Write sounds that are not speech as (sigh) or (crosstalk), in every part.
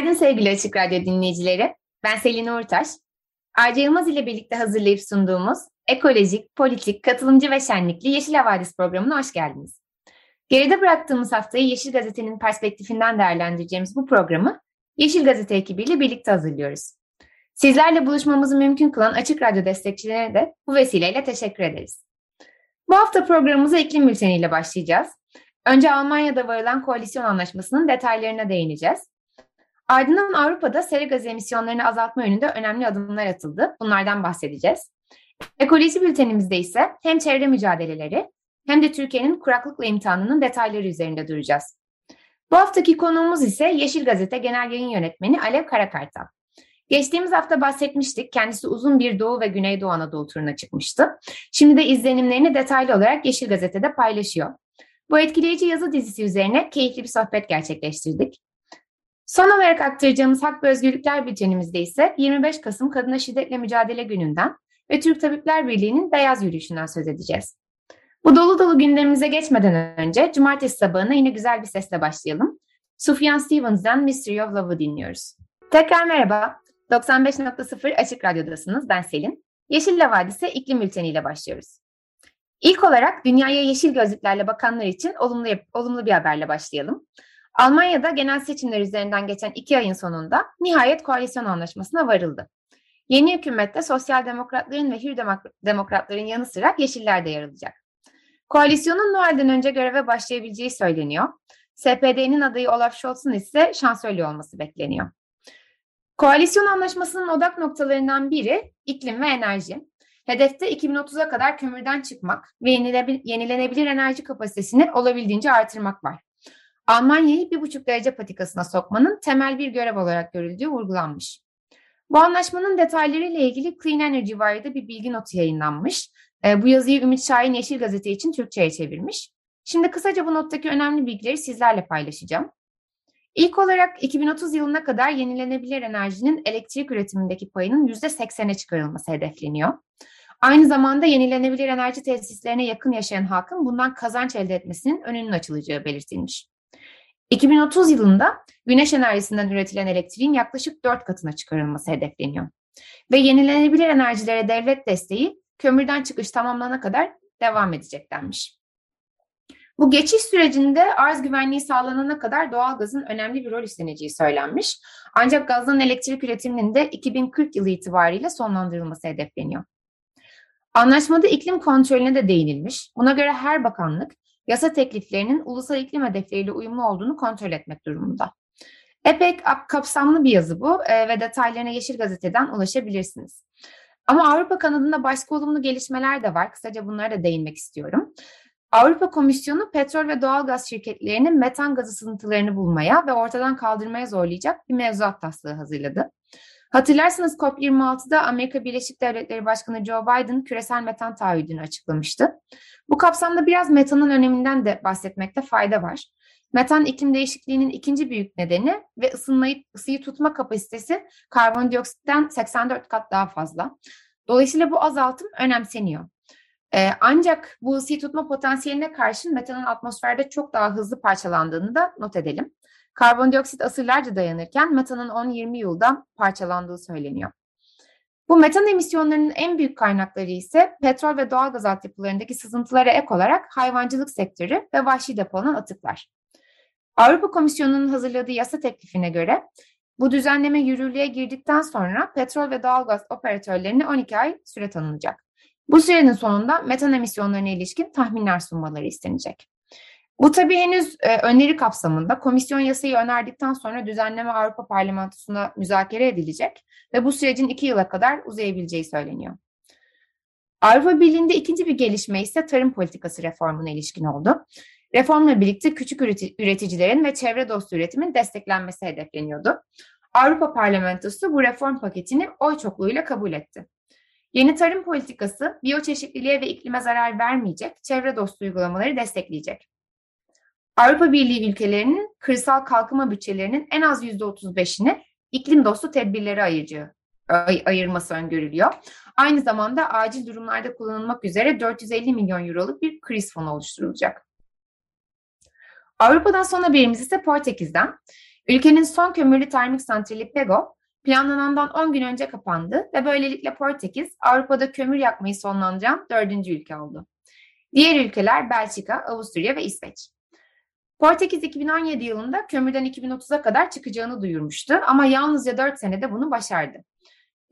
Günaydın sevgili Açık Radyo dinleyicileri. Ben Selin Uğurtaş. Arca Yılmaz ile birlikte hazırlayıp sunduğumuz ekolojik, politik, katılımcı ve şenlikli Yeşil Havadis programına hoş geldiniz. Geride bıraktığımız haftayı Yeşil Gazete'nin perspektifinden değerlendireceğimiz bu programı Yeşil Gazete ekibiyle birlikte hazırlıyoruz. Sizlerle buluşmamızı mümkün kılan Açık Radyo destekçilerine de bu vesileyle teşekkür ederiz. Bu hafta programımıza iklim bülteniyle başlayacağız. Önce Almanya'da varılan koalisyon anlaşmasının detaylarına değineceğiz. Ardından Avrupa'da sera gazı emisyonlarını azaltma yönünde önemli adımlar atıldı. Bunlardan bahsedeceğiz. Ekoloji bültenimizde ise hem çevre mücadeleleri hem de Türkiye'nin kuraklıkla imtihanının detayları üzerinde duracağız. Bu haftaki konuğumuz ise Yeşil Gazete Genel Yayın Yönetmeni Alev Karakartal. Geçtiğimiz hafta bahsetmiştik. Kendisi uzun bir Doğu ve Güneydoğu Anadolu turuna çıkmıştı. Şimdi de izlenimlerini detaylı olarak Yeşil Gazete'de paylaşıyor. Bu etkileyici yazı dizisi üzerine keyifli bir sohbet gerçekleştirdik. Son olarak aktaracağımız Hak ve Özgürlükler bültenimizde ise 25 Kasım Kadına Şiddetle Mücadele Günü'nden ve Türk Tabipler Birliği'nin beyaz yürüyüşünden söz edeceğiz. Bu dolu dolu gündemimize geçmeden önce cumartesi sabahına yine güzel bir sesle başlayalım. Sufyan Stevens'dan Mystery of Love'ı dinliyoruz. Tekrar merhaba. 95.0 Açık Radyo'dasınız. Ben Selin. Yeşil Vadisi iklim bülteniyle başlıyoruz. İlk olarak dünyaya yeşil gözlüklerle bakanlar için olumlu, olumlu bir haberle başlayalım. Almanya'da genel seçimler üzerinden geçen iki ayın sonunda nihayet koalisyon anlaşmasına varıldı. Yeni hükümette sosyal demokratların ve hür demokratların yanı sıra yeşiller de yer alacak. Koalisyonun Noel'den önce göreve başlayabileceği söyleniyor. SPD'nin adayı Olaf Scholz'un ise şansölye olması bekleniyor. Koalisyon anlaşmasının odak noktalarından biri iklim ve enerji. Hedefte 2030'a kadar kömürden çıkmak ve yenilenebilir enerji kapasitesini olabildiğince artırmak var. Almanya'yı bir buçuk derece patikasına sokmanın temel bir görev olarak görüldüğü vurgulanmış. Bu anlaşmanın detaylarıyla ilgili Clean Energy Wire'da bir bilgi notu yayınlanmış. E, bu yazıyı Ümit Şahin Yeşil Gazete için Türkçe'ye çevirmiş. Şimdi kısaca bu nottaki önemli bilgileri sizlerle paylaşacağım. İlk olarak 2030 yılına kadar yenilenebilir enerjinin elektrik üretimindeki payının %80'e çıkarılması hedefleniyor. Aynı zamanda yenilenebilir enerji tesislerine yakın yaşayan halkın bundan kazanç elde etmesinin önünün açılacağı belirtilmiş. 2030 yılında güneş enerjisinden üretilen elektriğin yaklaşık 4 katına çıkarılması hedefleniyor. Ve yenilenebilir enerjilere devlet desteği kömürden çıkış tamamlanana kadar devam edecek denmiş. Bu geçiş sürecinde arz güvenliği sağlanana kadar doğal gazın önemli bir rol üstleneceği söylenmiş. Ancak gazdan elektrik üretiminin de 2040 yılı itibariyle sonlandırılması hedefleniyor. Anlaşmada iklim kontrolüne de değinilmiş. Buna göre her bakanlık yasa tekliflerinin ulusal iklim hedefleriyle uyumlu olduğunu kontrol etmek durumunda. Epey kapsamlı bir yazı bu e, ve detaylarına Yeşil Gazete'den ulaşabilirsiniz. Ama Avrupa kanadında başka olumlu gelişmeler de var. Kısaca bunlara da değinmek istiyorum. Avrupa Komisyonu petrol ve doğal gaz şirketlerinin metan gazı sızıntılarını bulmaya ve ortadan kaldırmaya zorlayacak bir mevzuat taslağı hazırladı. Hatırlarsanız COP26'da Amerika Birleşik Devletleri Başkanı Joe Biden küresel metan taahhüdünü açıklamıştı. Bu kapsamda biraz metanın öneminden de bahsetmekte fayda var. Metan iklim değişikliğinin ikinci büyük nedeni ve ısınmayı, ısıyı tutma kapasitesi karbondioksitten 84 kat daha fazla. Dolayısıyla bu azaltım önemseniyor. Ee, ancak bu ısıyı tutma potansiyeline karşın metanın atmosferde çok daha hızlı parçalandığını da not edelim. Karbondioksit asırlarca dayanırken metanın 10-20 yılda parçalandığı söyleniyor. Bu metan emisyonlarının en büyük kaynakları ise petrol ve doğal gaz altyapılarındaki sızıntılara ek olarak hayvancılık sektörü ve vahşi depolanan atıklar. Avrupa Komisyonu'nun hazırladığı yasa teklifine göre bu düzenleme yürürlüğe girdikten sonra petrol ve doğal gaz operatörlerine 12 ay süre tanınacak. Bu sürenin sonunda metan emisyonlarına ilişkin tahminler sunmaları istenecek. Bu tabii henüz e, öneri kapsamında komisyon yasayı önerdikten sonra düzenleme Avrupa Parlamentosu'nda müzakere edilecek ve bu sürecin iki yıla kadar uzayabileceği söyleniyor. Avrupa Birliği'nde ikinci bir gelişme ise tarım politikası reformuna ilişkin oldu. Reformla birlikte küçük üreticilerin ve çevre dostu üretimin desteklenmesi hedefleniyordu. Avrupa Parlamentosu bu reform paketini oy çokluğuyla kabul etti. Yeni tarım politikası biyoçeşitliliğe ve iklime zarar vermeyecek çevre dostu uygulamaları destekleyecek. Avrupa Birliği ülkelerinin kırsal kalkınma bütçelerinin en az %35'ini iklim dostu tedbirlere ayıracağı, ay, ayırması öngörülüyor. Aynı zamanda acil durumlarda kullanılmak üzere 450 milyon euroluk bir kriz fonu oluşturulacak. Avrupa'dan son haberimiz ise Portekiz'den. Ülkenin son kömürlü termik santrali Pego, planlanandan 10 gün önce kapandı ve böylelikle Portekiz Avrupa'da kömür yakmayı sonlandıran dördüncü ülke oldu. Diğer ülkeler Belçika, Avusturya ve İsveç. Portekiz 2017 yılında kömürden 2030'a kadar çıkacağını duyurmuştu ama yalnızca 4 senede bunu başardı.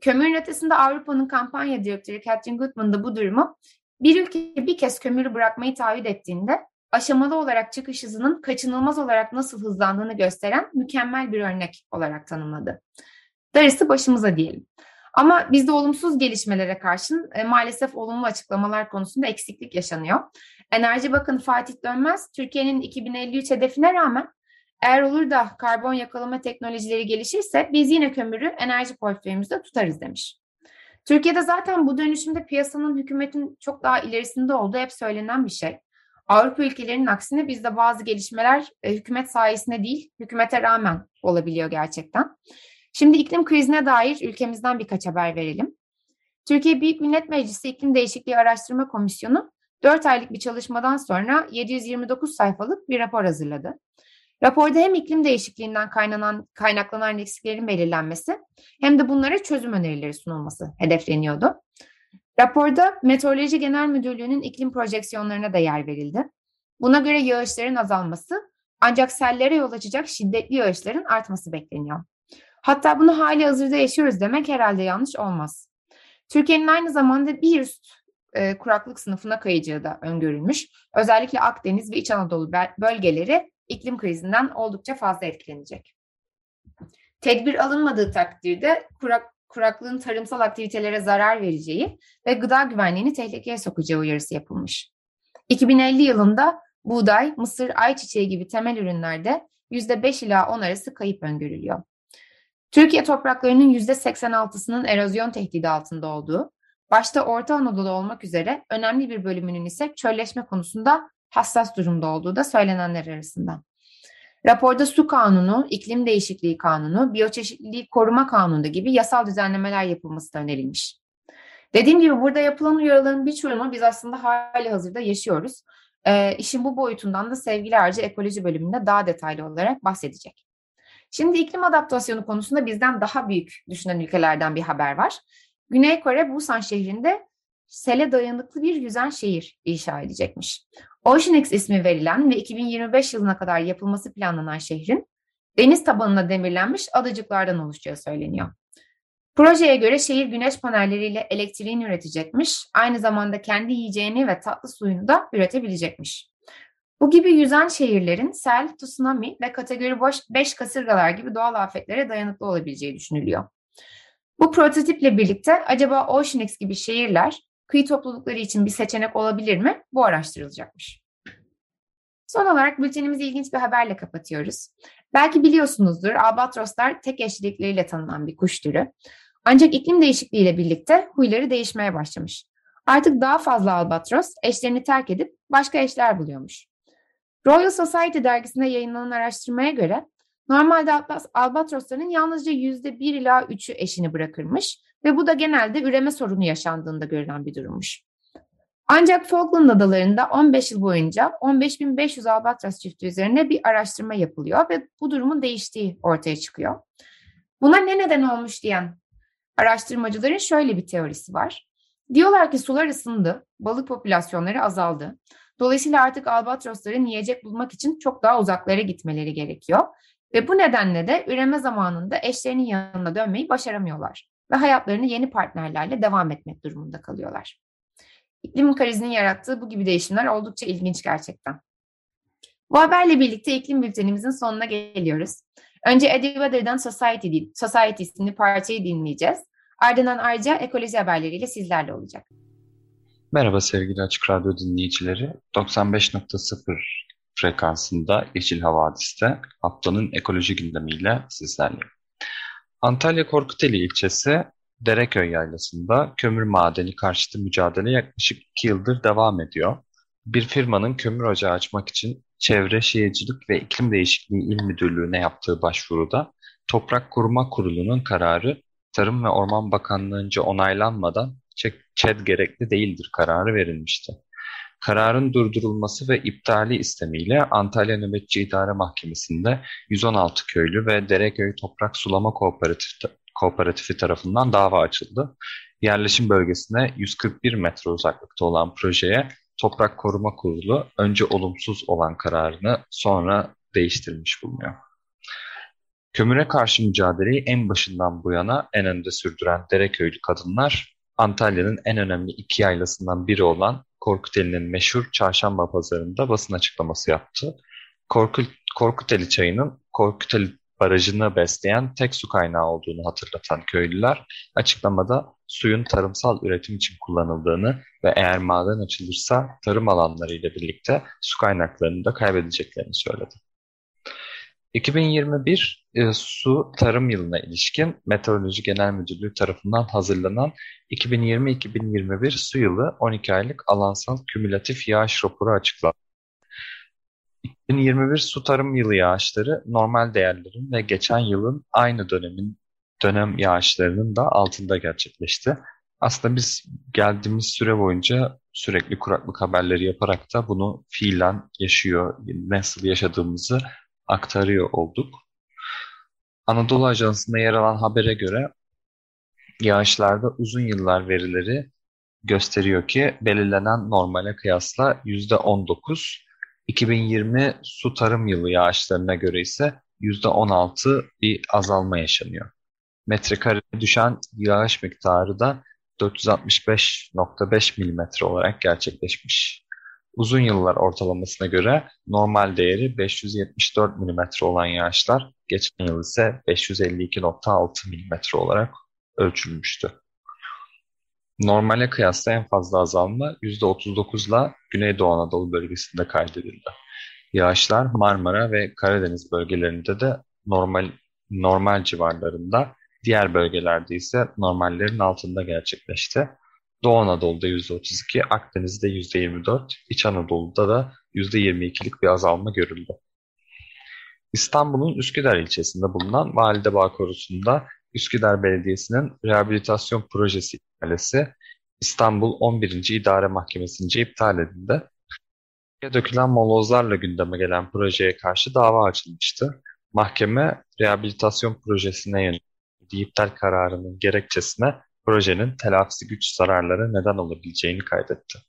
Kömürün ötesinde Avrupa'nın kampanya direktörü Catherine Goodman da bu durumu bir ülke bir kez kömürü bırakmayı taahhüt ettiğinde aşamalı olarak çıkış hızının kaçınılmaz olarak nasıl hızlandığını gösteren mükemmel bir örnek olarak tanımladı. Darısı başımıza diyelim. Ama bizde olumsuz gelişmelere karşın e, maalesef olumlu açıklamalar konusunda eksiklik yaşanıyor. Enerji Bakanı Fatih Dönmez, Türkiye'nin 2053 hedefine rağmen eğer olur da karbon yakalama teknolojileri gelişirse biz yine kömürü enerji portföyümüzde tutarız demiş. Türkiye'de zaten bu dönüşümde piyasanın hükümetin çok daha ilerisinde olduğu hep söylenen bir şey. Avrupa ülkelerinin aksine bizde bazı gelişmeler e, hükümet sayesinde değil, hükümete rağmen olabiliyor gerçekten. Şimdi iklim krizine dair ülkemizden birkaç haber verelim. Türkiye Büyük Millet Meclisi İklim Değişikliği Araştırma Komisyonu 4 aylık bir çalışmadan sonra 729 sayfalık bir rapor hazırladı. Raporda hem iklim değişikliğinden kaynaklanan, kaynaklanan risklerin belirlenmesi hem de bunlara çözüm önerileri sunulması hedefleniyordu. Raporda Meteoroloji Genel Müdürlüğü'nün iklim projeksiyonlarına da yer verildi. Buna göre yağışların azalması ancak sellere yol açacak şiddetli yağışların artması bekleniyor. Hatta bunu hali hazırda yaşıyoruz demek herhalde yanlış olmaz. Türkiye'nin aynı zamanda bir üst e, kuraklık sınıfına kayacağı da öngörülmüş. Özellikle Akdeniz ve İç Anadolu bölgeleri iklim krizinden oldukça fazla etkilenecek. Tedbir alınmadığı takdirde kurak, kuraklığın tarımsal aktivitelere zarar vereceği ve gıda güvenliğini tehlikeye sokacağı uyarısı yapılmış. 2050 yılında buğday, mısır, ayçiçeği gibi temel ürünlerde %5 ila 10 arası kayıp öngörülüyor. Türkiye topraklarının %86'sının erozyon tehdidi altında olduğu, başta Orta Anadolu olmak üzere önemli bir bölümünün ise çölleşme konusunda hassas durumda olduğu da söylenenler arasında. Raporda su kanunu, iklim değişikliği kanunu, biyoçeşitliliği koruma kanunu gibi yasal düzenlemeler yapılması da önerilmiş. Dediğim gibi burada yapılan uyarıların birçoğunu biz aslında hali hazırda yaşıyoruz. E, işin bu boyutundan da sevgili Arca Ekoloji bölümünde daha detaylı olarak bahsedecek. Şimdi iklim adaptasyonu konusunda bizden daha büyük düşünen ülkelerden bir haber var. Güney Kore Busan şehrinde sele dayanıklı bir yüzen şehir inşa edecekmiş. OceanX ismi verilen ve 2025 yılına kadar yapılması planlanan şehrin deniz tabanına demirlenmiş adacıklardan oluşacağı söyleniyor. Projeye göre şehir güneş panelleriyle elektriğini üretecekmiş, aynı zamanda kendi yiyeceğini ve tatlı suyunu da üretebilecekmiş. Bu gibi yüzen şehirlerin sel, tsunami ve kategori 5 kasırgalar gibi doğal afetlere dayanıklı olabileceği düşünülüyor. Bu prototiple birlikte acaba OceanX gibi şehirler kıyı toplulukları için bir seçenek olabilir mi? Bu araştırılacakmış. Son olarak bültenimizi ilginç bir haberle kapatıyoruz. Belki biliyorsunuzdur albatroslar tek eşlilikleriyle tanınan bir kuş türü. Ancak iklim değişikliğiyle birlikte huyları değişmeye başlamış. Artık daha fazla albatros eşlerini terk edip başka eşler buluyormuş. Royal Society dergisinde yayınlanan araştırmaya göre normalde albatrosların yalnızca %1 ila 3'ü eşini bırakırmış ve bu da genelde üreme sorunu yaşandığında görülen bir durummuş. Ancak Falkland Adaları'nda 15 yıl boyunca 15.500 albatros çifti üzerine bir araştırma yapılıyor ve bu durumun değiştiği ortaya çıkıyor. Buna ne neden olmuş diyen araştırmacıların şöyle bir teorisi var. Diyorlar ki sular ısındı, balık popülasyonları azaldı. Dolayısıyla artık albatrosların yiyecek bulmak için çok daha uzaklara gitmeleri gerekiyor. Ve bu nedenle de üreme zamanında eşlerinin yanına dönmeyi başaramıyorlar. Ve hayatlarını yeni partnerlerle devam etmek durumunda kalıyorlar. İklim krizinin yarattığı bu gibi değişimler oldukça ilginç gerçekten. Bu haberle birlikte iklim bültenimizin sonuna geliyoruz. Önce Eddie Vedder'dan Society, Society isimli parçayı dinleyeceğiz. Ardından ayrıca ekoloji haberleriyle sizlerle olacak. Merhaba sevgili Açık Radyo dinleyicileri. 95.0 frekansında Yeşil Havadis'te haftanın ekoloji gündemiyle sizlerleyim. Antalya Korkuteli ilçesi Dereköy yaylasında kömür madeni karşıtı mücadele yaklaşık 2 yıldır devam ediyor. Bir firmanın kömür ocağı açmak için Çevre, Şehircilik ve İklim Değişikliği İl Müdürlüğü'ne yaptığı başvuruda Toprak Koruma Kurulu'nun kararı Tarım ve Orman Bakanlığı'nca onaylanmadan ÇED gerekli değildir kararı verilmişti. Kararın durdurulması ve iptali istemiyle Antalya Nöbetçi İdare Mahkemesi'nde 116 köylü ve Dereköy Toprak Sulama Kooperatifi, Kooperatifi tarafından dava açıldı. Yerleşim bölgesine 141 metre uzaklıkta olan projeye Toprak Koruma Kurulu önce olumsuz olan kararını sonra değiştirmiş bulunuyor. Kömüre karşı mücadeleyi en başından bu yana en önde sürdüren Dereköylü kadınlar Antalya'nın en önemli iki yaylasından biri olan Korkuteli'nin meşhur çarşamba pazarında basın açıklaması yaptı. Korkut, Korkuteli çayının Korkuteli barajını besleyen tek su kaynağı olduğunu hatırlatan köylüler açıklamada suyun tarımsal üretim için kullanıldığını ve eğer maden açılırsa tarım alanları ile birlikte su kaynaklarını da kaybedeceklerini söyledi. 2021 e, su tarım yılına ilişkin Meteoroloji Genel Müdürlüğü tarafından hazırlanan 2020-2021 su yılı 12 aylık alansal kümülatif yağış raporu açıklandı. 2021 su tarım yılı yağışları normal değerlerin ve geçen yılın aynı dönemin dönem yağışlarının da altında gerçekleşti. Aslında biz geldiğimiz süre boyunca sürekli kuraklık haberleri yaparak da bunu fiilen yaşıyor, nasıl yaşadığımızı aktarıyor olduk. Anadolu Ajansı'nda yer alan habere göre yağışlarda uzun yıllar verileri gösteriyor ki belirlenen normale kıyasla %19, 2020 su tarım yılı yağışlarına göre ise %16 bir azalma yaşanıyor. Metrekare düşen yağış miktarı da 465.5 mm olarak gerçekleşmiş. Uzun yıllar ortalamasına göre normal değeri 574 mm olan yağışlar geçen yıl ise 552.6 mm olarak ölçülmüştü. Normale kıyasla en fazla azalma %39 ile Güneydoğu Anadolu bölgesinde kaydedildi. Yağışlar Marmara ve Karadeniz bölgelerinde de normal normal civarlarında, diğer bölgelerde ise normallerin altında gerçekleşti. Doğu Anadolu'da %32, Akdeniz'de %24, İç Anadolu'da da %22'lik bir azalma görüldü. İstanbul'un Üsküdar ilçesinde bulunan Validebağ Korusu'nda Üsküdar Belediyesi'nin rehabilitasyon projesi ihalesi İstanbul 11. İdare Mahkemesi'nce iptal edildi. Dökülen molozlarla gündeme gelen projeye karşı dava açılmıştı. Mahkeme rehabilitasyon projesine yönelik iptal kararının gerekçesine projenin telafisi güç zararlara neden olabileceğini kaydetti.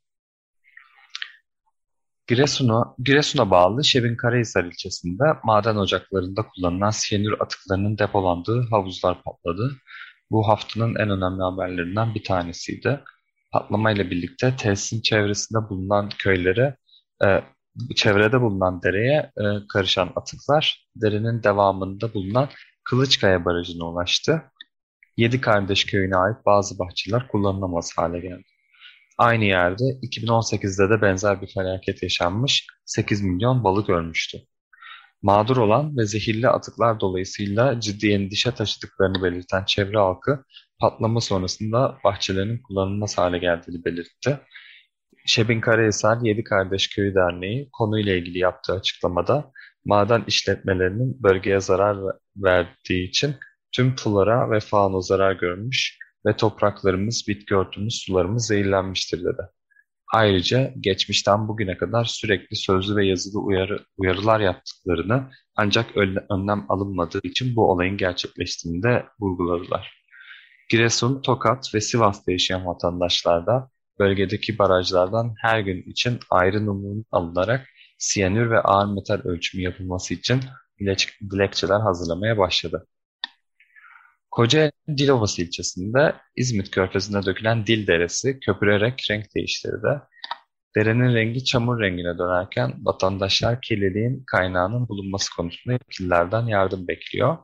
Giresun'a Giresun'a bağlı Şebinkarahisar ilçesinde maden ocaklarında kullanılan siyanür atıklarının depolandığı havuzlar patladı. Bu haftanın en önemli haberlerinden bir tanesiydi. Patlamayla birlikte tesisin çevresinde bulunan köylere, e, çevrede bulunan dereye e, karışan atıklar derenin devamında bulunan Kılıçkaya Barajı'na ulaştı. Yedi Kardeş Köyü'ne ait bazı bahçeler kullanılamaz hale geldi. Aynı yerde 2018'de de benzer bir felaket yaşanmış, 8 milyon balık ölmüştü. Mağdur olan ve zehirli atıklar dolayısıyla ciddi endişe taşıdıklarını belirten çevre halkı patlama sonrasında bahçelerinin kullanılmaz hale geldiğini belirtti. Şebin Karahisar Yedi Kardeş Köyü Derneği konuyla ilgili yaptığı açıklamada maden işletmelerinin bölgeye zarar verdiği için tüm flora ve fauna zarar görmüş ve topraklarımız, bitki örtümüz, sularımız zehirlenmiştir dedi. Ayrıca geçmişten bugüne kadar sürekli sözlü ve yazılı uyarı, uyarılar yaptıklarını ancak önlem alınmadığı için bu olayın gerçekleştiğini de vurguladılar. Giresun, Tokat ve Sivas'ta yaşayan vatandaşlar da bölgedeki barajlardan her gün için ayrı numune alınarak siyanür ve ağır metal ölçümü yapılması için dilekçeler hazırlamaya başladı. Kocaeli Dilovası ilçesinde İzmit Körfezi'ne dökülen Dil Deresi köpürerek renk değiştirdi. Derenin rengi çamur rengine dönerken vatandaşlar kirliliğin kaynağının bulunması konusunda yetkililerden yardım bekliyor.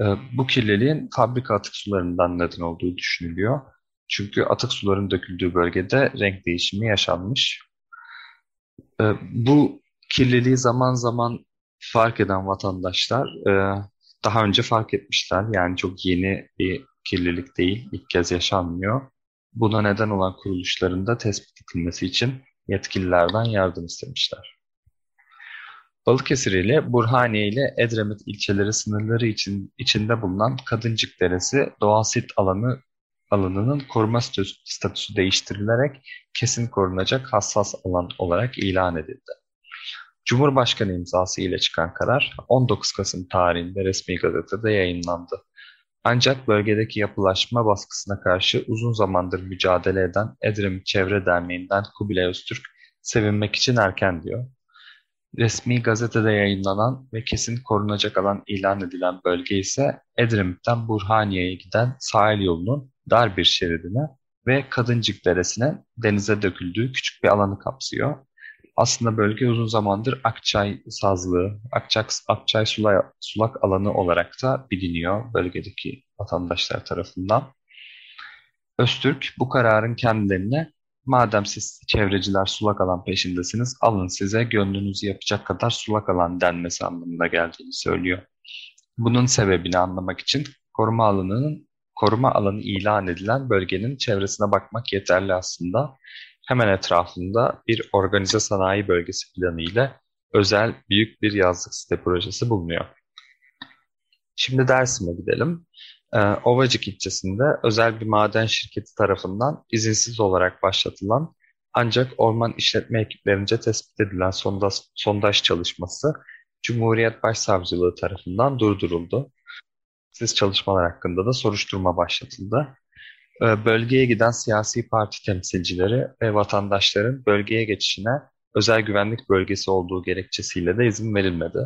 Ee, bu kirliliğin fabrika atık sularından neden olduğu düşünülüyor. Çünkü atık suların döküldüğü bölgede renk değişimi yaşanmış. Ee, bu kirliliği zaman zaman fark eden vatandaşlar e, daha önce fark etmişler. Yani çok yeni bir kirlilik değil, ilk kez yaşanmıyor. Buna neden olan kuruluşların da tespit edilmesi için yetkililerden yardım istemişler. Balıkesir ile Burhaniye ile Edremit ilçeleri sınırları için içinde bulunan Kadıncık Deresi doğal sit alanı alanının koruma statüsü değiştirilerek kesin korunacak hassas alan olarak ilan edildi. Cumhurbaşkanı imzası ile çıkan karar 19 Kasım tarihinde resmi gazetede yayınlandı. Ancak bölgedeki yapılaşma baskısına karşı uzun zamandır mücadele eden Edremit Çevre Derneği'nden Kubilay Öztürk sevinmek için erken diyor. Resmi gazetede yayınlanan ve kesin korunacak alan ilan edilen bölge ise Edremit'ten Burhaniye'ye giden sahil yolunun dar bir şeridine ve Kadıncık Deresi'ne denize döküldüğü küçük bir alanı kapsıyor. Aslında bölge uzun zamandır Akçay sazlığı, Akçak, Akçay sulak, sulak alanı olarak da biliniyor bölgedeki vatandaşlar tarafından. Öztürk bu kararın kendilerine madem siz çevreciler sulak alan peşindesiniz alın size gönlünüzü yapacak kadar sulak alan denmesi anlamına geldiğini söylüyor. Bunun sebebini anlamak için koruma alanının koruma alanı ilan edilen bölgenin çevresine bakmak yeterli aslında. Hemen etrafında bir organize sanayi bölgesi planı ile özel büyük bir yazlık site projesi bulunuyor. Şimdi Dersim'e gidelim. Ee, Ovacık ilçesinde özel bir maden şirketi tarafından izinsiz olarak başlatılan ancak orman işletme ekiplerince tespit edilen sondaj, sondaj çalışması Cumhuriyet Başsavcılığı tarafından durduruldu. Siz çalışmalar hakkında da soruşturma başlatıldı. Ee, bölgeye giden siyasi parti temsilcileri ve vatandaşların bölgeye geçişine özel güvenlik bölgesi olduğu gerekçesiyle de izin verilmedi.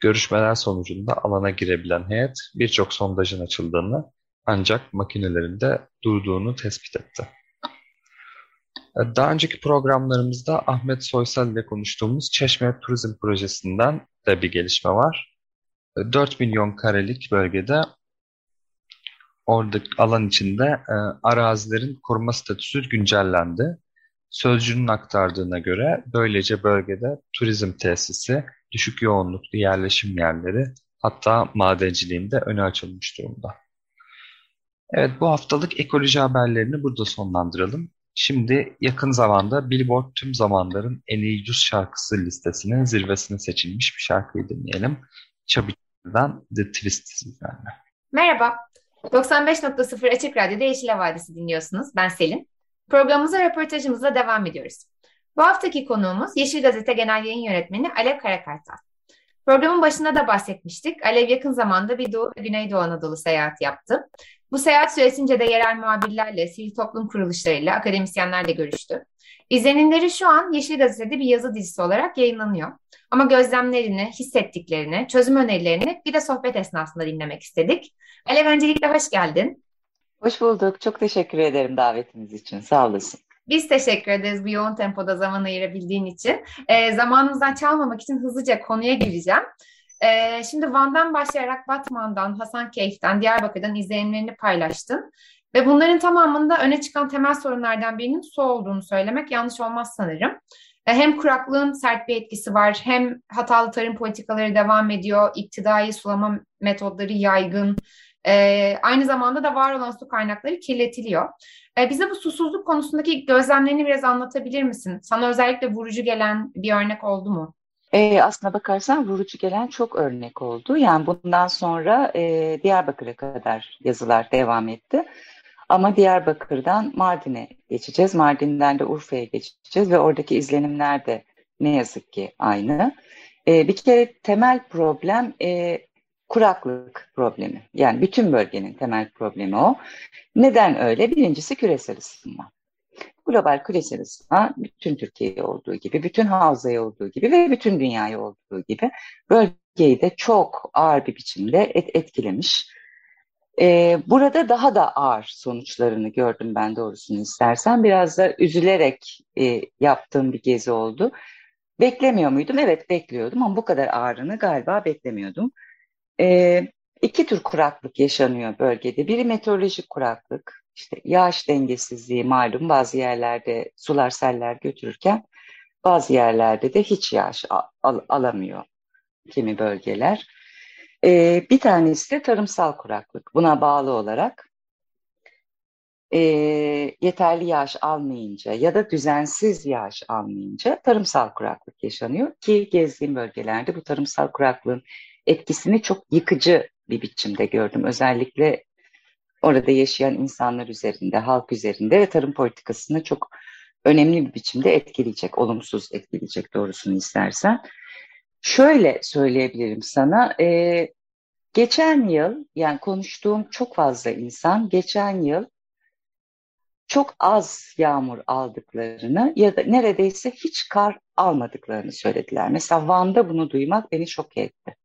Görüşmeler sonucunda alana girebilen heyet birçok sondajın açıldığını ancak makinelerinde durduğunu tespit etti. Ee, daha önceki programlarımızda Ahmet Soysal ile konuştuğumuz Çeşme Turizm Projesi'nden de bir gelişme var. 4 ee, milyon karelik bölgede oradaki alan içinde e, arazilerin koruma statüsü güncellendi. Sözcünün aktardığına göre böylece bölgede turizm tesisi, düşük yoğunluklu yerleşim yerleri hatta madenciliğin de önü açılmış durumda. Evet bu haftalık ekoloji haberlerini burada sonlandıralım. Şimdi yakın zamanda Billboard tüm zamanların en iyi 100 şarkısı listesinin zirvesine seçilmiş bir şarkıyı dinleyelim. Çabiç'den The Twist sizlerle. Merhaba, 95.0 Açık Radyo'da Yeşil Havadisi dinliyorsunuz. Ben Selin. Programımıza röportajımızla devam ediyoruz. Bu haftaki konuğumuz Yeşil Gazete Genel Yayın Yönetmeni Alev Karakartal. Programın başında da bahsetmiştik. Alev yakın zamanda bir Doğu ve Güneydoğu Anadolu seyahati yaptı. Bu seyahat süresince de yerel muhabirlerle, sivil toplum kuruluşlarıyla, akademisyenlerle görüştü. İzlenimleri şu an Yeşil Gazete'de bir yazı dizisi olarak yayınlanıyor. Ama gözlemlerini, hissettiklerini, çözüm önerilerini bir de sohbet esnasında dinlemek istedik. Alev öncelikle hoş geldin. Hoş bulduk. Çok teşekkür ederim davetiniz için. Sağ olasın. Biz teşekkür ederiz bu yoğun tempoda zaman ayırabildiğin için. E, zamanımızdan çalmamak için hızlıca konuya gireceğim. E, şimdi Van'dan başlayarak Batman'dan, Hasankeyf'ten, Diyarbakır'dan izlenimlerini paylaştın. Ve bunların tamamında öne çıkan temel sorunlardan birinin su olduğunu söylemek yanlış olmaz sanırım. E, hem kuraklığın sert bir etkisi var, hem hatalı tarım politikaları devam ediyor, iktidai sulama metodları yaygın, e, aynı zamanda da var olan su kaynakları kirletiliyor. E, bize bu susuzluk konusundaki gözlemlerini biraz anlatabilir misin? Sana özellikle vurucu gelen bir örnek oldu mu? E, aslına bakarsan vurucu gelen çok örnek oldu. Yani bundan sonra e, Diyarbakır'a kadar yazılar devam etti. Ama Diyarbakır'dan Mardin'e geçeceğiz. Mardin'den de Urfa'ya geçeceğiz ve oradaki izlenimler de ne yazık ki aynı. E, bir kere temel problem e, kuraklık problemi. Yani bütün bölgenin temel problemi o. Neden öyle? Birincisi küresel ısınma. Global küresel ısınma bütün Türkiye'ye olduğu gibi, bütün havzaya olduğu gibi ve bütün dünyaya olduğu gibi bölgeyi de çok ağır bir biçimde et etkilemiş. Ee, burada daha da ağır sonuçlarını gördüm ben doğrusunu istersen. Biraz da üzülerek e, yaptığım bir gezi oldu. Beklemiyor muydum? Evet bekliyordum ama bu kadar ağırını galiba beklemiyordum. E, iki tür kuraklık yaşanıyor bölgede. Biri meteorolojik kuraklık, işte yağış dengesizliği malum bazı yerlerde sular seller götürürken Bazı yerlerde de hiç yağış al, alamıyor kimi bölgeler. E, bir tanesi de tarımsal kuraklık. Buna bağlı olarak e, yeterli yağış almayınca ya da düzensiz yağış almayınca tarımsal kuraklık yaşanıyor ki gezdiğim bölgelerde bu tarımsal kuraklığın etkisini çok yıkıcı bir biçimde gördüm. Özellikle orada yaşayan insanlar üzerinde, halk üzerinde ve tarım politikasını çok önemli bir biçimde etkileyecek, olumsuz etkileyecek doğrusunu istersen. Şöyle söyleyebilirim sana, e, geçen yıl yani konuştuğum çok fazla insan geçen yıl çok az yağmur aldıklarını ya da neredeyse hiç kar almadıklarını söylediler. Mesela Van'da bunu duymak beni şok etti.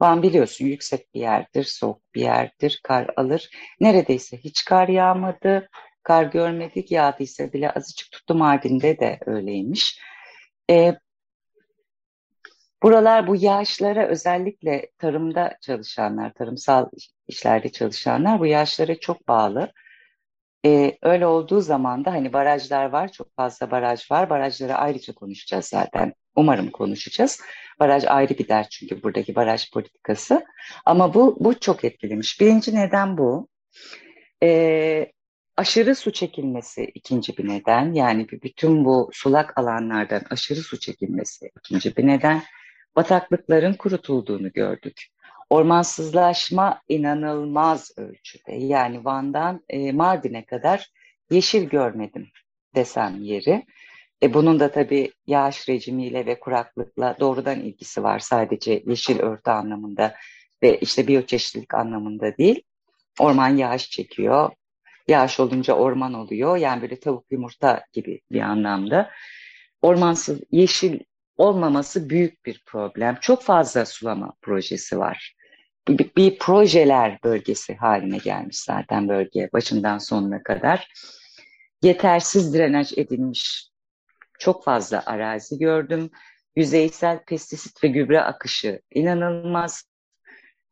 Van biliyorsun yüksek bir yerdir, soğuk bir yerdir, kar alır. Neredeyse hiç kar yağmadı, kar görmedik, yağdıysa bile azıcık tuttu Mardin'de de öyleymiş. E, buralar bu yağışlara özellikle tarımda çalışanlar, tarımsal işlerde çalışanlar bu yağışlara çok bağlı. Ee, öyle olduğu zaman da hani barajlar var, çok fazla baraj var. Barajları ayrıca konuşacağız zaten. Umarım konuşacağız. Baraj ayrı bir dert çünkü buradaki baraj politikası. Ama bu, bu çok etkilemiş. Birinci neden bu. Ee, aşırı su çekilmesi ikinci bir neden. Yani bütün bu sulak alanlardan aşırı su çekilmesi ikinci bir neden. Bataklıkların kurutulduğunu gördük. Ormansızlaşma inanılmaz ölçüde. Yani Van'dan e, Mardin'e kadar yeşil görmedim desem yeri. E bunun da tabii yağış rejimiyle ve kuraklıkla doğrudan ilgisi var. Sadece yeşil örtü anlamında ve işte biyoçeşitlilik anlamında değil. Orman yağış çekiyor. Yağış olunca orman oluyor. Yani böyle tavuk yumurta gibi bir anlamda. Ormansız, yeşil olmaması büyük bir problem. Çok fazla sulama projesi var bir, bir projeler bölgesi haline gelmiş zaten bölge başından sonuna kadar. Yetersiz drenaj edilmiş çok fazla arazi gördüm. Yüzeysel pestisit ve gübre akışı inanılmaz.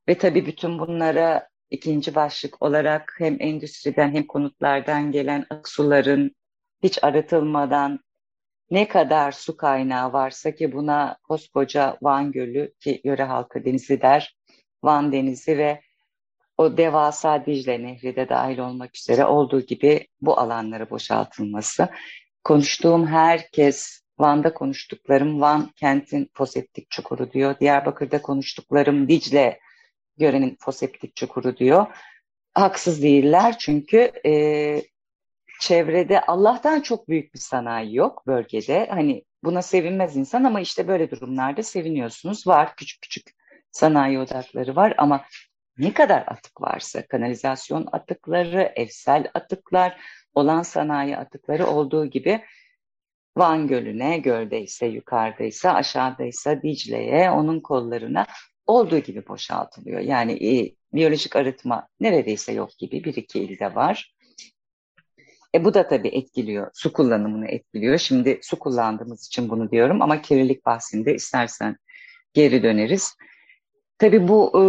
Ve tabii bütün bunlara ikinci başlık olarak hem endüstriden hem konutlardan gelen aksuların hiç arıtılmadan ne kadar su kaynağı varsa ki buna koskoca Van Gölü ki yöre halkı denizi der Van Denizi ve o devasa Dicle Nehri de dahil olmak üzere olduğu gibi bu alanlara boşaltılması. Konuştuğum herkes Van'da konuştuklarım Van kentin foseptik çukuru diyor. Diyarbakır'da konuştuklarım Dicle görenin foseptik çukuru diyor. Haksız değiller çünkü e, çevrede Allah'tan çok büyük bir sanayi yok bölgede. Hani buna sevinmez insan ama işte böyle durumlarda seviniyorsunuz. Var küçük küçük sanayi odakları var ama ne kadar atık varsa kanalizasyon atıkları, evsel atıklar, olan sanayi atıkları olduğu gibi Van Gölü'ne, göldeyse, yukarıdaysa, aşağıdaysa Dicle'ye, onun kollarına olduğu gibi boşaltılıyor. Yani e, biyolojik arıtma neredeyse yok gibi bir iki ilde var. E bu da tabii etkiliyor, su kullanımını etkiliyor. Şimdi su kullandığımız için bunu diyorum ama kirlilik bahsinde istersen geri döneriz. Tabii bu e,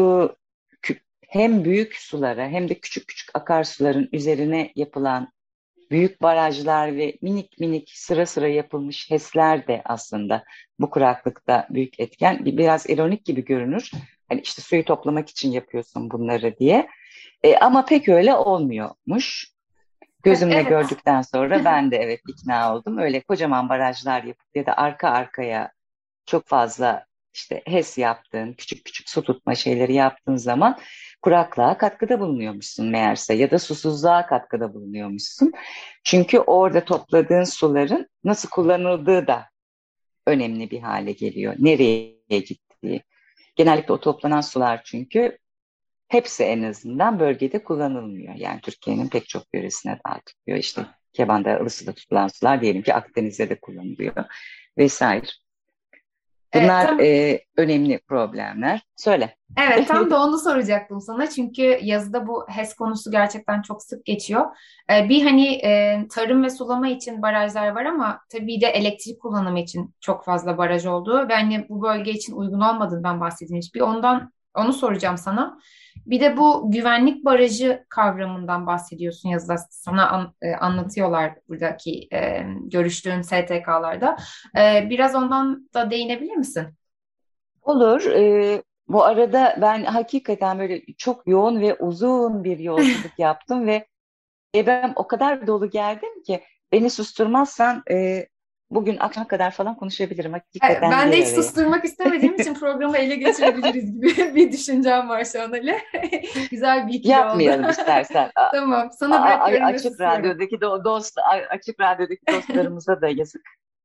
hem büyük sulara hem de küçük küçük akarsuların üzerine yapılan büyük barajlar ve minik minik sıra sıra yapılmış HES'ler de aslında bu kuraklıkta büyük etken. Biraz ironik gibi görünür. Hani işte suyu toplamak için yapıyorsun bunları diye. E, ama pek öyle olmuyormuş. Gözümle evet. gördükten sonra (laughs) ben de evet ikna oldum. Öyle kocaman barajlar yapıp ya da arka arkaya çok fazla işte HES yaptığın, küçük küçük su tutma şeyleri yaptığın zaman kuraklığa katkıda bulunuyormuşsun meğerse ya da susuzluğa katkıda bulunuyormuşsun. Çünkü orada topladığın suların nasıl kullanıldığı da önemli bir hale geliyor. Nereye gittiği. Genellikle o toplanan sular çünkü hepsi en azından bölgede kullanılmıyor. Yani Türkiye'nin pek çok yöresine dağıtılıyor. İşte Keban'da, Ilısu'da tutulan sular diyelim ki Akdeniz'de de kullanılıyor vesaire. Bunlar evet, tam, e, önemli problemler. Söyle. Evet tam (laughs) da onu soracaktım sana. Çünkü yazıda bu HES konusu gerçekten çok sık geçiyor. Ee, bir hani e, tarım ve sulama için barajlar var ama tabii de elektrik kullanımı için çok fazla baraj olduğu ve hani bu bölge için uygun olmadığından bahsedilmiş. Bir ondan onu soracağım sana. Bir de bu güvenlik barajı kavramından bahsediyorsun yazıda. Sana an, e, anlatıyorlar buradaki e, görüştüğün STK'larda. E, biraz ondan da değinebilir misin? Olur. E, bu arada ben hakikaten böyle çok yoğun ve uzun bir yolculuk (laughs) yaptım ve ben o kadar dolu geldim ki beni susturmazsan e, bugün akşam kadar falan konuşabilirim. Hakikaten ben de hiç susturmak istemediğim (laughs) için programı ele geçirebiliriz gibi (laughs) bir düşüncem var şu an Ali. (laughs) Güzel bir ikili Yapmayalım oldu. istersen. tamam. Sana bırakıyorum. Açık radyodaki dost, açık radyodaki dostlarımıza da yazık.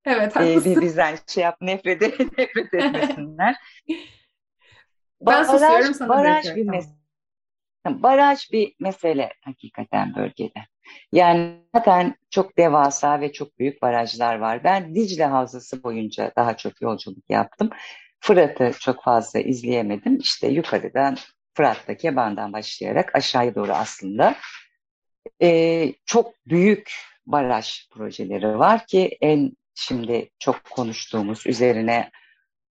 Evet, haklısın. Ee, bizden şey yap, nefret, nefret etmesinler. ben baraj, susuyorum sana baraj bir mesele. Baraj bir mesele hakikaten bölgede. Yani zaten çok devasa ve çok büyük barajlar var. Ben Dicle Havzası boyunca daha çok yolculuk yaptım. Fırat'ı çok fazla izleyemedim. İşte yukarıdan Fırat'ta Keban'dan başlayarak aşağıya doğru aslında e, çok büyük baraj projeleri var ki en şimdi çok konuştuğumuz üzerine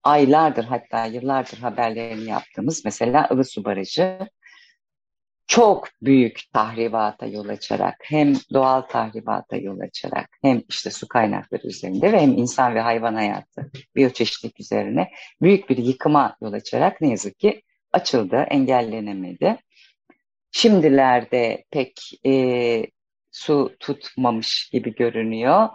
aylardır hatta yıllardır haberlerini yaptığımız mesela Ilısu Barajı çok büyük tahribata yol açarak hem doğal tahribata yol açarak hem işte su kaynakları üzerinde ve hem insan ve hayvan hayatı biyoçeşitlik üzerine büyük bir yıkıma yol açarak ne yazık ki açıldı, engellenemedi. Şimdilerde pek e, su tutmamış gibi görünüyor.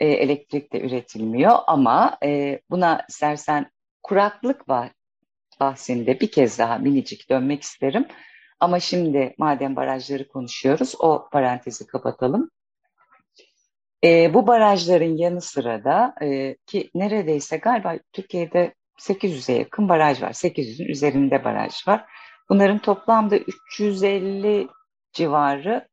E, elektrik de üretilmiyor ama e, buna istersen kuraklık bahsinde bir kez daha minicik dönmek isterim. Ama şimdi madem barajları konuşuyoruz o parantezi kapatalım. E, bu barajların yanı sıra da e, ki neredeyse galiba Türkiye'de 800'e yakın baraj var. 800'ün üzerinde baraj var. Bunların toplamda 350 civarı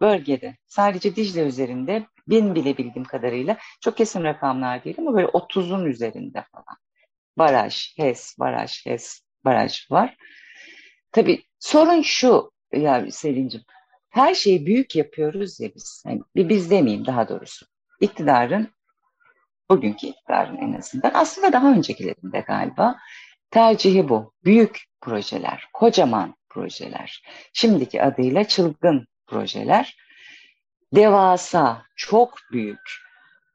bölgede. Sadece Dicle üzerinde bin bile bildiğim kadarıyla çok kesin rakamlar değil ama böyle 30'un üzerinde falan. Baraj, HES, baraj, HES, baraj var. Tabii sorun şu ya Selin'cim. Her şeyi büyük yapıyoruz ya biz. Yani bir biz demeyeyim daha doğrusu. İktidarın, bugünkü iktidarın en azından aslında daha öncekilerinde galiba tercihi bu. Büyük projeler, kocaman projeler. Şimdiki adıyla çılgın projeler. Devasa, çok büyük.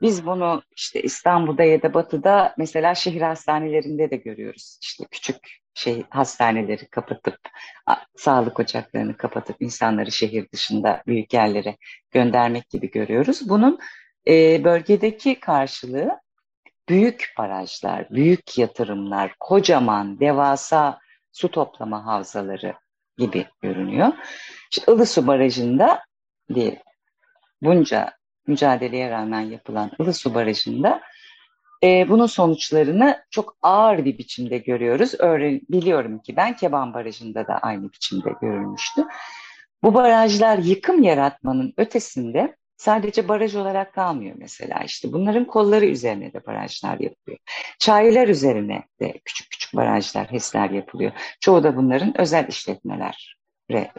Biz bunu işte İstanbul'da ya da Batı'da mesela şehir hastanelerinde de görüyoruz. İşte küçük şey hastaneleri kapatıp sağlık ocaklarını kapatıp insanları şehir dışında büyük yerlere göndermek gibi görüyoruz. Bunun e, bölgedeki karşılığı büyük barajlar, büyük yatırımlar, kocaman, devasa su toplama havzaları gibi görünüyor. İşte Ilısu Barajı'nda diye bunca mücadeleye rağmen yapılan Ilısu Barajı'nda e, bunun sonuçlarını çok ağır bir biçimde görüyoruz. Öyle biliyorum ki ben Keban Barajı'nda da aynı biçimde görülmüştü. Bu barajlar yıkım yaratmanın ötesinde sadece baraj olarak kalmıyor mesela. İşte bunların kolları üzerine de barajlar yapılıyor. Çaylar üzerine de küçük küçük barajlar, HES'ler yapılıyor. Çoğu da bunların özel işletmeler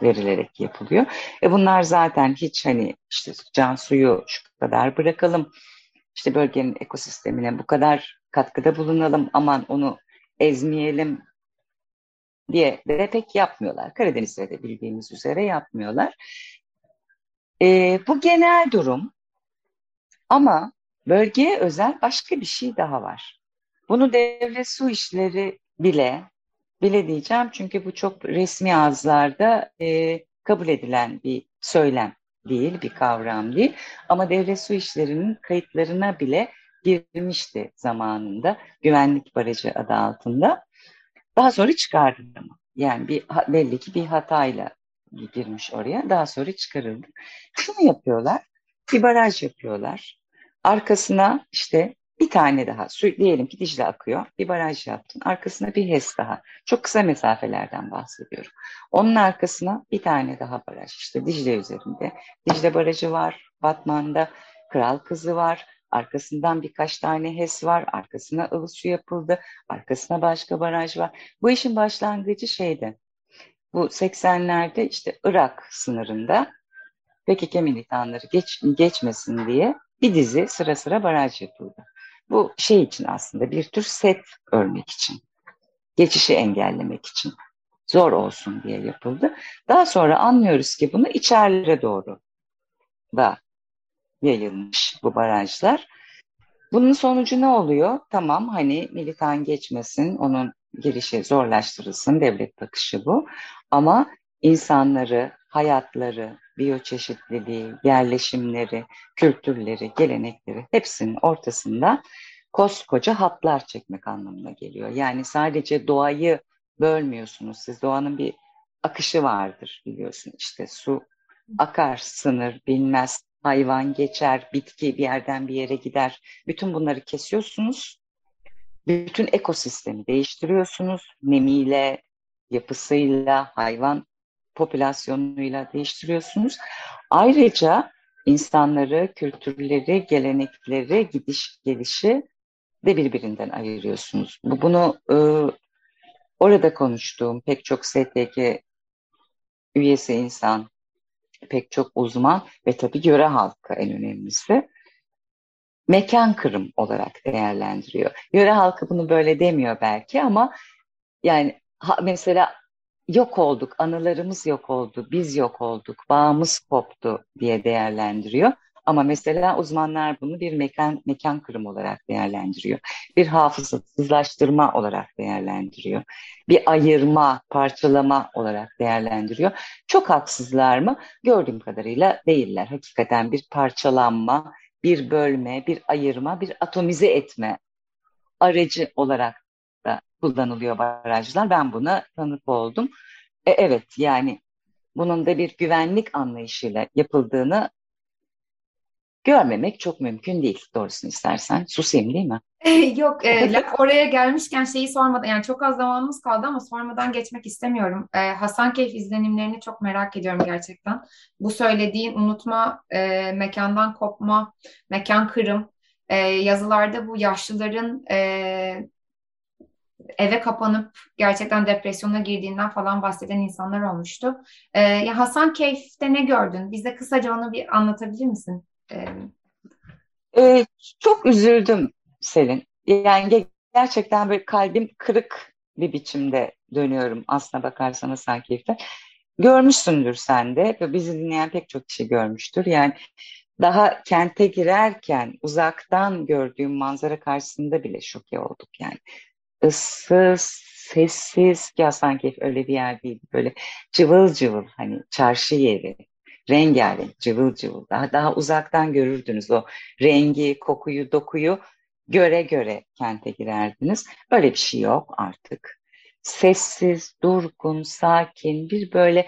verilerek yapılıyor. E bunlar zaten hiç hani işte can suyu şu kadar bırakalım işte bölgenin ekosistemine bu kadar katkıda bulunalım, aman onu ezmeyelim diye de pek yapmıyorlar. Karadeniz'de de bildiğimiz üzere yapmıyorlar. E, bu genel durum ama bölgeye özel başka bir şey daha var. Bunu devlet su işleri bile, bile diyeceğim çünkü bu çok resmi ağızlarda e, kabul edilen bir söylem değil, bir kavram değil. Ama devlet su işlerinin kayıtlarına bile girmişti zamanında güvenlik barajı adı altında. Daha sonra çıkarıldı mı? Yani bir, belli ki bir hatayla girmiş oraya. Daha sonra çıkarıldı. Şunu yapıyorlar. Bir baraj yapıyorlar. Arkasına işte bir tane daha diyelim ki Dicle akıyor. Bir baraj yaptın. Arkasına bir HES daha. Çok kısa mesafelerden bahsediyorum. Onun arkasına bir tane daha baraj. İşte Dicle üzerinde. Dicle barajı var. Batman'da Kral Kızı var. Arkasından birkaç tane HES var. Arkasına Ilısu yapıldı. Arkasına başka baraj var. Bu işin başlangıcı şeydi. Bu 80'lerde işte Irak sınırında PKK militanları geç, geçmesin diye bir dizi sıra sıra baraj yapıldı. Bu şey için aslında bir tür set örmek için. Geçişi engellemek için. zor olsun diye yapıldı. Daha sonra anlıyoruz ki bunu içerilere doğru da yayılmış bu barajlar. Bunun sonucu ne oluyor? Tamam hani militan geçmesin, onun girişi zorlaştırılsın, devlet bakışı bu. Ama insanları, hayatları, biyoçeşitliliği, yerleşimleri, kültürleri, gelenekleri hepsinin ortasında koskoca hatlar çekmek anlamına geliyor. Yani sadece doğayı bölmüyorsunuz. Siz doğanın bir akışı vardır biliyorsun. İşte su akar, sınır bilmez, hayvan geçer, bitki bir yerden bir yere gider. Bütün bunları kesiyorsunuz. Bütün ekosistemi değiştiriyorsunuz. Nemiyle, yapısıyla, hayvan popülasyonuyla değiştiriyorsunuz. Ayrıca insanları, kültürleri, gelenekleri, gidiş gelişi de birbirinden ayırıyorsunuz. Bu Bunu e, orada konuştuğum pek çok STK üyesi insan, pek çok uzman ve tabii yöre halkı en önemlisi mekan kırım olarak değerlendiriyor. Yöre halkı bunu böyle demiyor belki ama yani ha, mesela yok olduk, anılarımız yok oldu, biz yok olduk, bağımız koptu diye değerlendiriyor. Ama mesela uzmanlar bunu bir mekan, mekan kırım olarak değerlendiriyor. Bir hafızasızlaştırma olarak değerlendiriyor. Bir ayırma, parçalama olarak değerlendiriyor. Çok haksızlar mı? Gördüğüm kadarıyla değiller. Hakikaten bir parçalanma, bir bölme, bir ayırma, bir atomize etme aracı olarak kullanılıyor barajlar. Ben buna tanık oldum. E, evet yani bunun da bir güvenlik anlayışıyla yapıldığını görmemek çok mümkün değil doğrusunu istersen. Susayım değil mi? (laughs) Yok e, laf oraya gelmişken şeyi sormadan yani çok az zamanımız kaldı ama sormadan geçmek istemiyorum. E, Hasankeyf izlenimlerini çok merak ediyorum gerçekten. Bu söylediğin unutma, e, mekandan kopma, mekan kırım, e, yazılarda bu yaşlıların e, eve kapanıp gerçekten depresyona girdiğinden falan bahseden insanlar olmuştu. E, ya Hasankeyf'te ne gördün? Bize kısaca onu bir anlatabilir misin? Ee, çok üzüldüm Selin. Yani gerçekten böyle kalbim kırık bir biçimde dönüyorum aslına bakarsan Hasankeyf'te. Görmüşsündür sen de ve bizi dinleyen pek çok kişi görmüştür. Yani daha kente girerken uzaktan gördüğüm manzara karşısında bile şoke olduk yani. Issız, sessiz ki Hasankeyf öyle bir yer değil. Böyle cıvıl cıvıl hani çarşı yeri rengarenk, cıvıl cıvıl. Daha, daha uzaktan görürdünüz o rengi, kokuyu, dokuyu göre göre kente girerdiniz. Böyle bir şey yok artık. Sessiz, durgun, sakin, bir böyle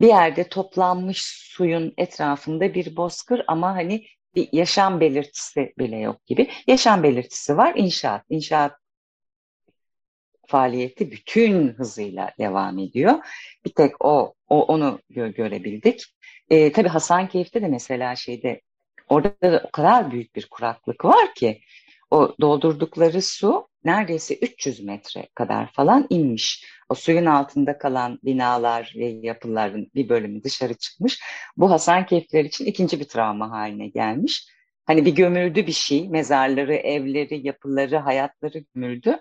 bir yerde toplanmış suyun etrafında bir bozkır ama hani bir yaşam belirtisi bile yok gibi. Yaşam belirtisi var inşaat. İnşaat faaliyeti bütün hızıyla devam ediyor. Bir tek o, o onu gö görebildik. E, tabii Hasankeyf'te de mesela şeyde orada da o kadar büyük bir kuraklık var ki o doldurdukları su neredeyse 300 metre kadar falan inmiş. O suyun altında kalan binalar ve yapıların bir bölümü dışarı çıkmış. Bu Hasankeyfler için ikinci bir travma haline gelmiş. Hani bir gömüldü bir şey, mezarları, evleri, yapıları, hayatları gömüldü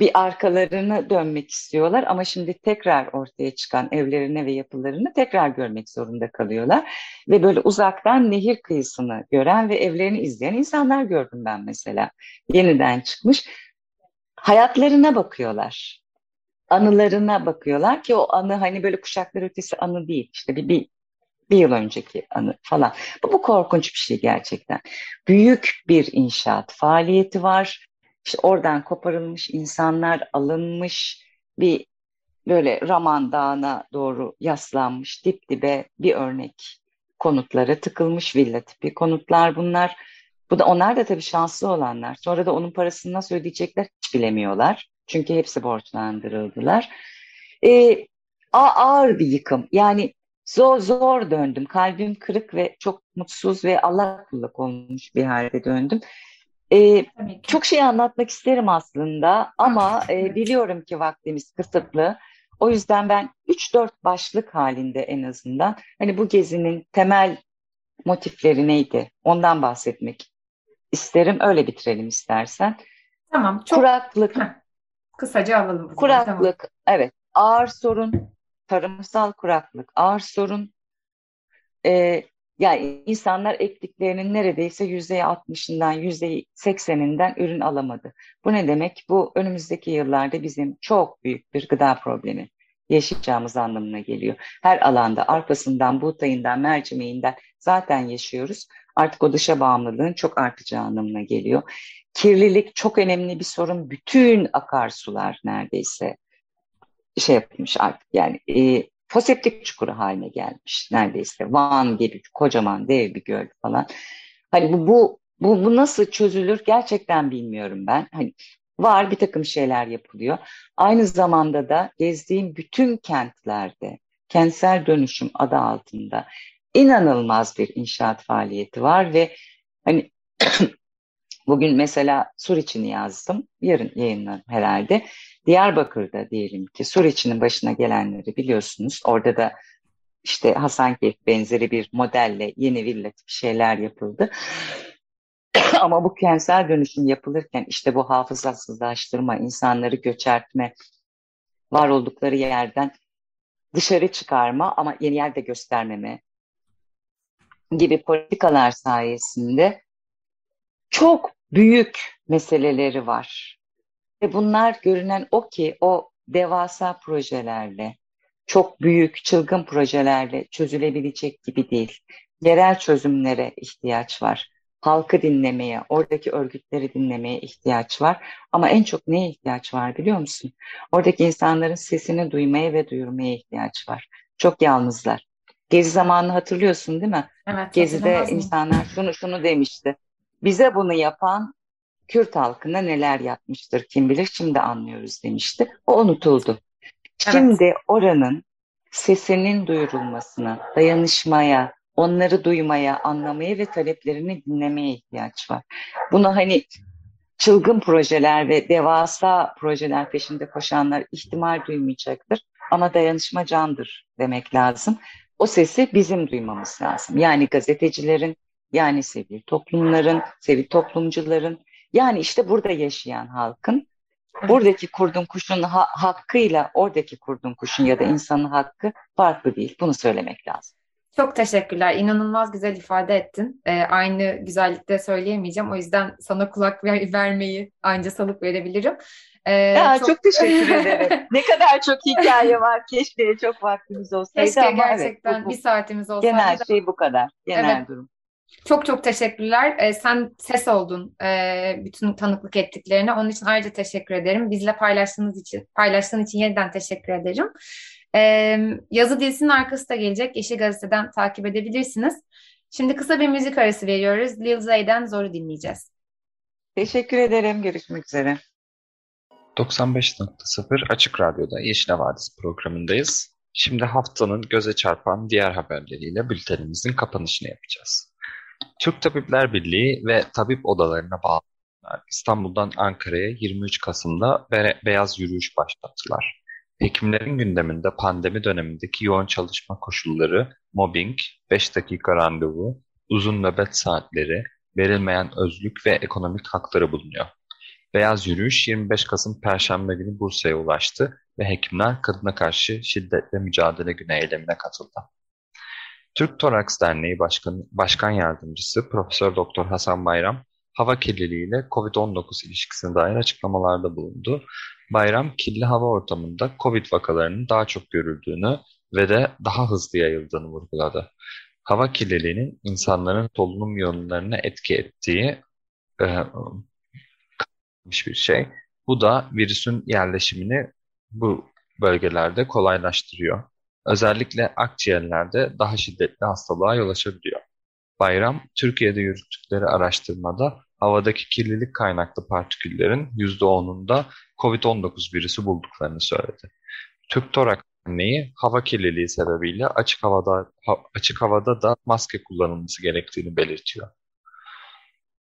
bir arkalarını dönmek istiyorlar ama şimdi tekrar ortaya çıkan evlerine ve yapılarını tekrar görmek zorunda kalıyorlar. Ve böyle uzaktan nehir kıyısını gören ve evlerini izleyen insanlar gördüm ben mesela. Yeniden çıkmış. Hayatlarına bakıyorlar. Anılarına bakıyorlar ki o anı hani böyle kuşaklar ötesi anı değil. İşte bir, bir bir yıl önceki anı falan. Bu, bu korkunç bir şey gerçekten. Büyük bir inşaat faaliyeti var işte oradan koparılmış insanlar alınmış bir böyle Raman Dağı'na doğru yaslanmış dip dibe bir örnek konutlara tıkılmış villa tipi konutlar bunlar. Bu da onlar da tabii şanslı olanlar. Sonra da onun parasını nasıl ödeyecekler hiç bilemiyorlar. Çünkü hepsi borçlandırıldılar. Ee, ağır bir yıkım. Yani zor zor döndüm. Kalbim kırık ve çok mutsuz ve Allah kullak olmuş bir halde döndüm. Ee, çok şey anlatmak isterim aslında ama (laughs) e, biliyorum ki vaktimiz kısıtlı. O yüzden ben 3-4 başlık halinde en azından hani bu gezinin temel motifleri neydi ondan bahsetmek isterim. Öyle bitirelim istersen. Tamam. Çok... Kuraklık. Heh. Kısaca alalım. Kuraklık, tamam. evet. ağır sorun, tarımsal kuraklık, ağır sorun. Ee, yani insanlar ektiklerinin neredeyse yüzde altmışından yüzde sekseninden ürün alamadı. Bu ne demek? Bu önümüzdeki yıllarda bizim çok büyük bir gıda problemi yaşayacağımız anlamına geliyor. Her alanda arpasından, buğdayından, mercimeğinden zaten yaşıyoruz. Artık o dışa bağımlılığın çok artacağı anlamına geliyor. Kirlilik çok önemli bir sorun. Bütün akarsular neredeyse şey yapmış artık yani e, foseptik çukuru haline gelmiş neredeyse. Van gibi kocaman dev bir göl falan. Hani bu, bu bu, bu nasıl çözülür gerçekten bilmiyorum ben. Hani var bir takım şeyler yapılıyor. Aynı zamanda da gezdiğim bütün kentlerde kentsel dönüşüm adı altında inanılmaz bir inşaat faaliyeti var ve hani (clears throat) bugün mesela Sur içini yazdım. Yarın yayınlarım herhalde. Diyarbakır'da diyelim ki Suriçi'nin başına gelenleri biliyorsunuz. Orada da işte Hasankeyf benzeri bir modelle yeni villa bir şeyler yapıldı. (clears throat) Ama bu kentsel dönüşüm yapılırken işte bu hafızasızlaştırma, insanları göçertme, var oldukları yerden dışarı çıkarma ama yeni yerde göstermeme gibi politikalar sayesinde çok büyük meseleleri var. Ve bunlar görünen o ki o devasa projelerle, çok büyük çılgın projelerle çözülebilecek gibi değil. Yerel çözümlere ihtiyaç var. Halkı dinlemeye, oradaki örgütleri dinlemeye ihtiyaç var. Ama en çok neye ihtiyaç var biliyor musun? Oradaki insanların sesini duymaya ve duyurmaya ihtiyaç var. Çok yalnızlar. Gezi zamanını hatırlıyorsun değil mi? Evet. Gezide insanlar şunu şunu demişti. Bize bunu yapan Kürt halkına neler yapmıştır kim bilir şimdi anlıyoruz demişti. O unutuldu. Şimdi evet. oranın sesinin duyurulmasına, dayanışmaya, onları duymaya, anlamaya ve taleplerini dinlemeye ihtiyaç var. Bunu hani çılgın projeler ve devasa projeler peşinde koşanlar ihtimal duymayacaktır. Ama dayanışma candır demek lazım. O sesi bizim duymamız lazım. Yani gazetecilerin, yani sivil toplumların, sivil toplumcuların, yani işte burada yaşayan halkın buradaki kurdun kuşun ha hakkıyla oradaki kurdun kuşun ya da insanın hakkı farklı değil. Bunu söylemek lazım. Çok teşekkürler. İnanılmaz güzel ifade ettin. Ee, aynı güzellikte söyleyemeyeceğim. O yüzden sana kulak ver vermeyi anca salık verebilirim. Ee, ya, çok... çok teşekkür (laughs) ederim. ne kadar çok hikaye var. Keşke çok vaktimiz olsaydı Keşke ama gerçekten evet, bu, bir saatimiz olsaydı. Genel şey bu kadar. Genel evet. durum. Çok çok teşekkürler. Ee, sen ses oldun e, bütün tanıklık ettiklerine. Onun için ayrıca teşekkür ederim. Bizle paylaştığınız için, paylaştığın için yeniden teşekkür ederim. Ee, yazı dizisinin arkası da gelecek. Yeşil Gazete'den takip edebilirsiniz. Şimdi kısa bir müzik arası veriyoruz. Lil Zay'den Zor'u dinleyeceğiz. Teşekkür ederim. Görüşmek üzere. 95.0 Açık Radyo'da Yeşil Havadis programındayız. Şimdi haftanın göze çarpan diğer haberleriyle bültenimizin kapanışını yapacağız. Türk Tabipler Birliği ve tabip odalarına bağlı İstanbul'dan Ankara'ya 23 Kasım'da be beyaz yürüyüş başlattılar. Hekimlerin gündeminde pandemi dönemindeki yoğun çalışma koşulları, mobbing, 5 dakika randevu, uzun nöbet saatleri, verilmeyen özlük ve ekonomik hakları bulunuyor. Beyaz yürüyüş 25 Kasım Perşembe günü Bursa'ya ulaştı ve hekimler kadına karşı şiddetle mücadele günü eylemine katıldı. Türk Toraks Derneği Başkan, Başkan Yardımcısı Profesör Doktor Hasan Bayram, hava kirliliği ile COVID-19 ilişkisine dair açıklamalarda bulundu. Bayram, kirli hava ortamında COVID vakalarının daha çok görüldüğünü ve de daha hızlı yayıldığını vurguladı. Hava kirliliğinin insanların solunum yollarına etki ettiği e, bir şey. Bu da virüsün yerleşimini bu bölgelerde kolaylaştırıyor. Özellikle akciğerlerde daha şiddetli hastalığa yol açabiliyor. Bayram, Türkiye'de yürüttükleri araştırmada havadaki kirlilik kaynaklı partiküllerin %10'unda COVID-19 virüsü bulduklarını söyledi. Türk Torak Derneği hava kirliliği sebebiyle açık havada ha, açık havada da maske kullanılması gerektiğini belirtiyor.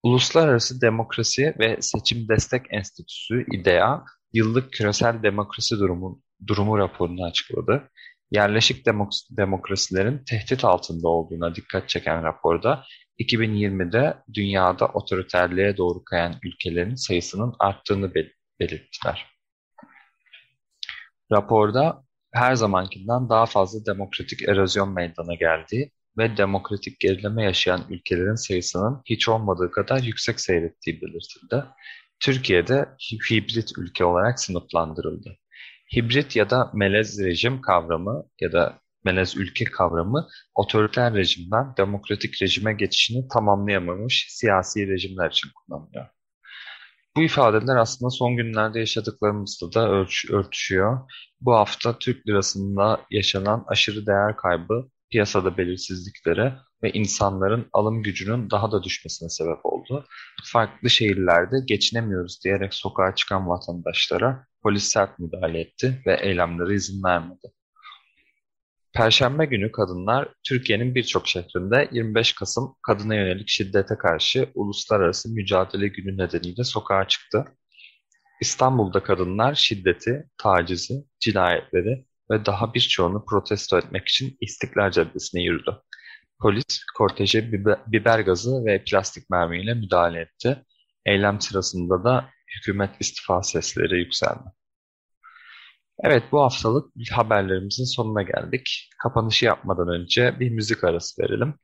Uluslararası Demokrasi ve Seçim Destek Enstitüsü İDEA yıllık küresel demokrasi durumu, durumu raporunu açıkladı yerleşik demok- demokrasilerin tehdit altında olduğuna dikkat çeken raporda 2020'de dünyada otoriterliğe doğru kayan ülkelerin sayısının arttığını bel- belirttiler. Raporda her zamankinden daha fazla demokratik erozyon meydana geldiği ve demokratik gerileme yaşayan ülkelerin sayısının hiç olmadığı kadar yüksek seyrettiği belirtildi. Türkiye'de hibrit ülke olarak sınıflandırıldı. Hibrit ya da melez rejim kavramı ya da melez ülke kavramı otoriter rejimden demokratik rejime geçişini tamamlayamamış siyasi rejimler için kullanılıyor. Bu ifadeler aslında son günlerde yaşadıklarımızla da örtüş, örtüşüyor. Bu hafta Türk lirasında yaşanan aşırı değer kaybı piyasada belirsizliklere ve insanların alım gücünün daha da düşmesine sebep oldu. Farklı şehirlerde geçinemiyoruz diyerek sokağa çıkan vatandaşlara polis sert müdahale etti ve eylemlere izin vermedi. Perşembe günü kadınlar Türkiye'nin birçok şehrinde 25 Kasım kadına yönelik şiddete karşı uluslararası mücadele günü nedeniyle sokağa çıktı. İstanbul'da kadınlar şiddeti, tacizi, cinayetleri ve daha birçoğunu protesto etmek için İstiklal Caddesi'ne yürüdü. Polis korteje biber gazı ve plastik mermiyle müdahale etti. Eylem sırasında da hükümet istifa sesleri yükseldi. Evet bu haftalık haberlerimizin sonuna geldik. Kapanışı yapmadan önce bir müzik arası verelim.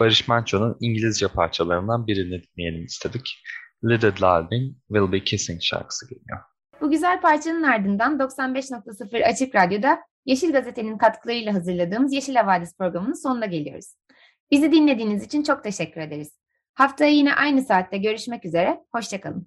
Barış Manço'nun İngilizce parçalarından birini dinleyelim istedik. Little Darling Will Be Kissing şarkısı geliyor. Bu güzel parçanın ardından 95.0 Açık Radyo'da Yeşil Gazete'nin katkılarıyla hazırladığımız Yeşil Havadis programının sonuna geliyoruz. Bizi dinlediğiniz için çok teşekkür ederiz. Haftaya yine aynı saatte görüşmek üzere, hoşçakalın.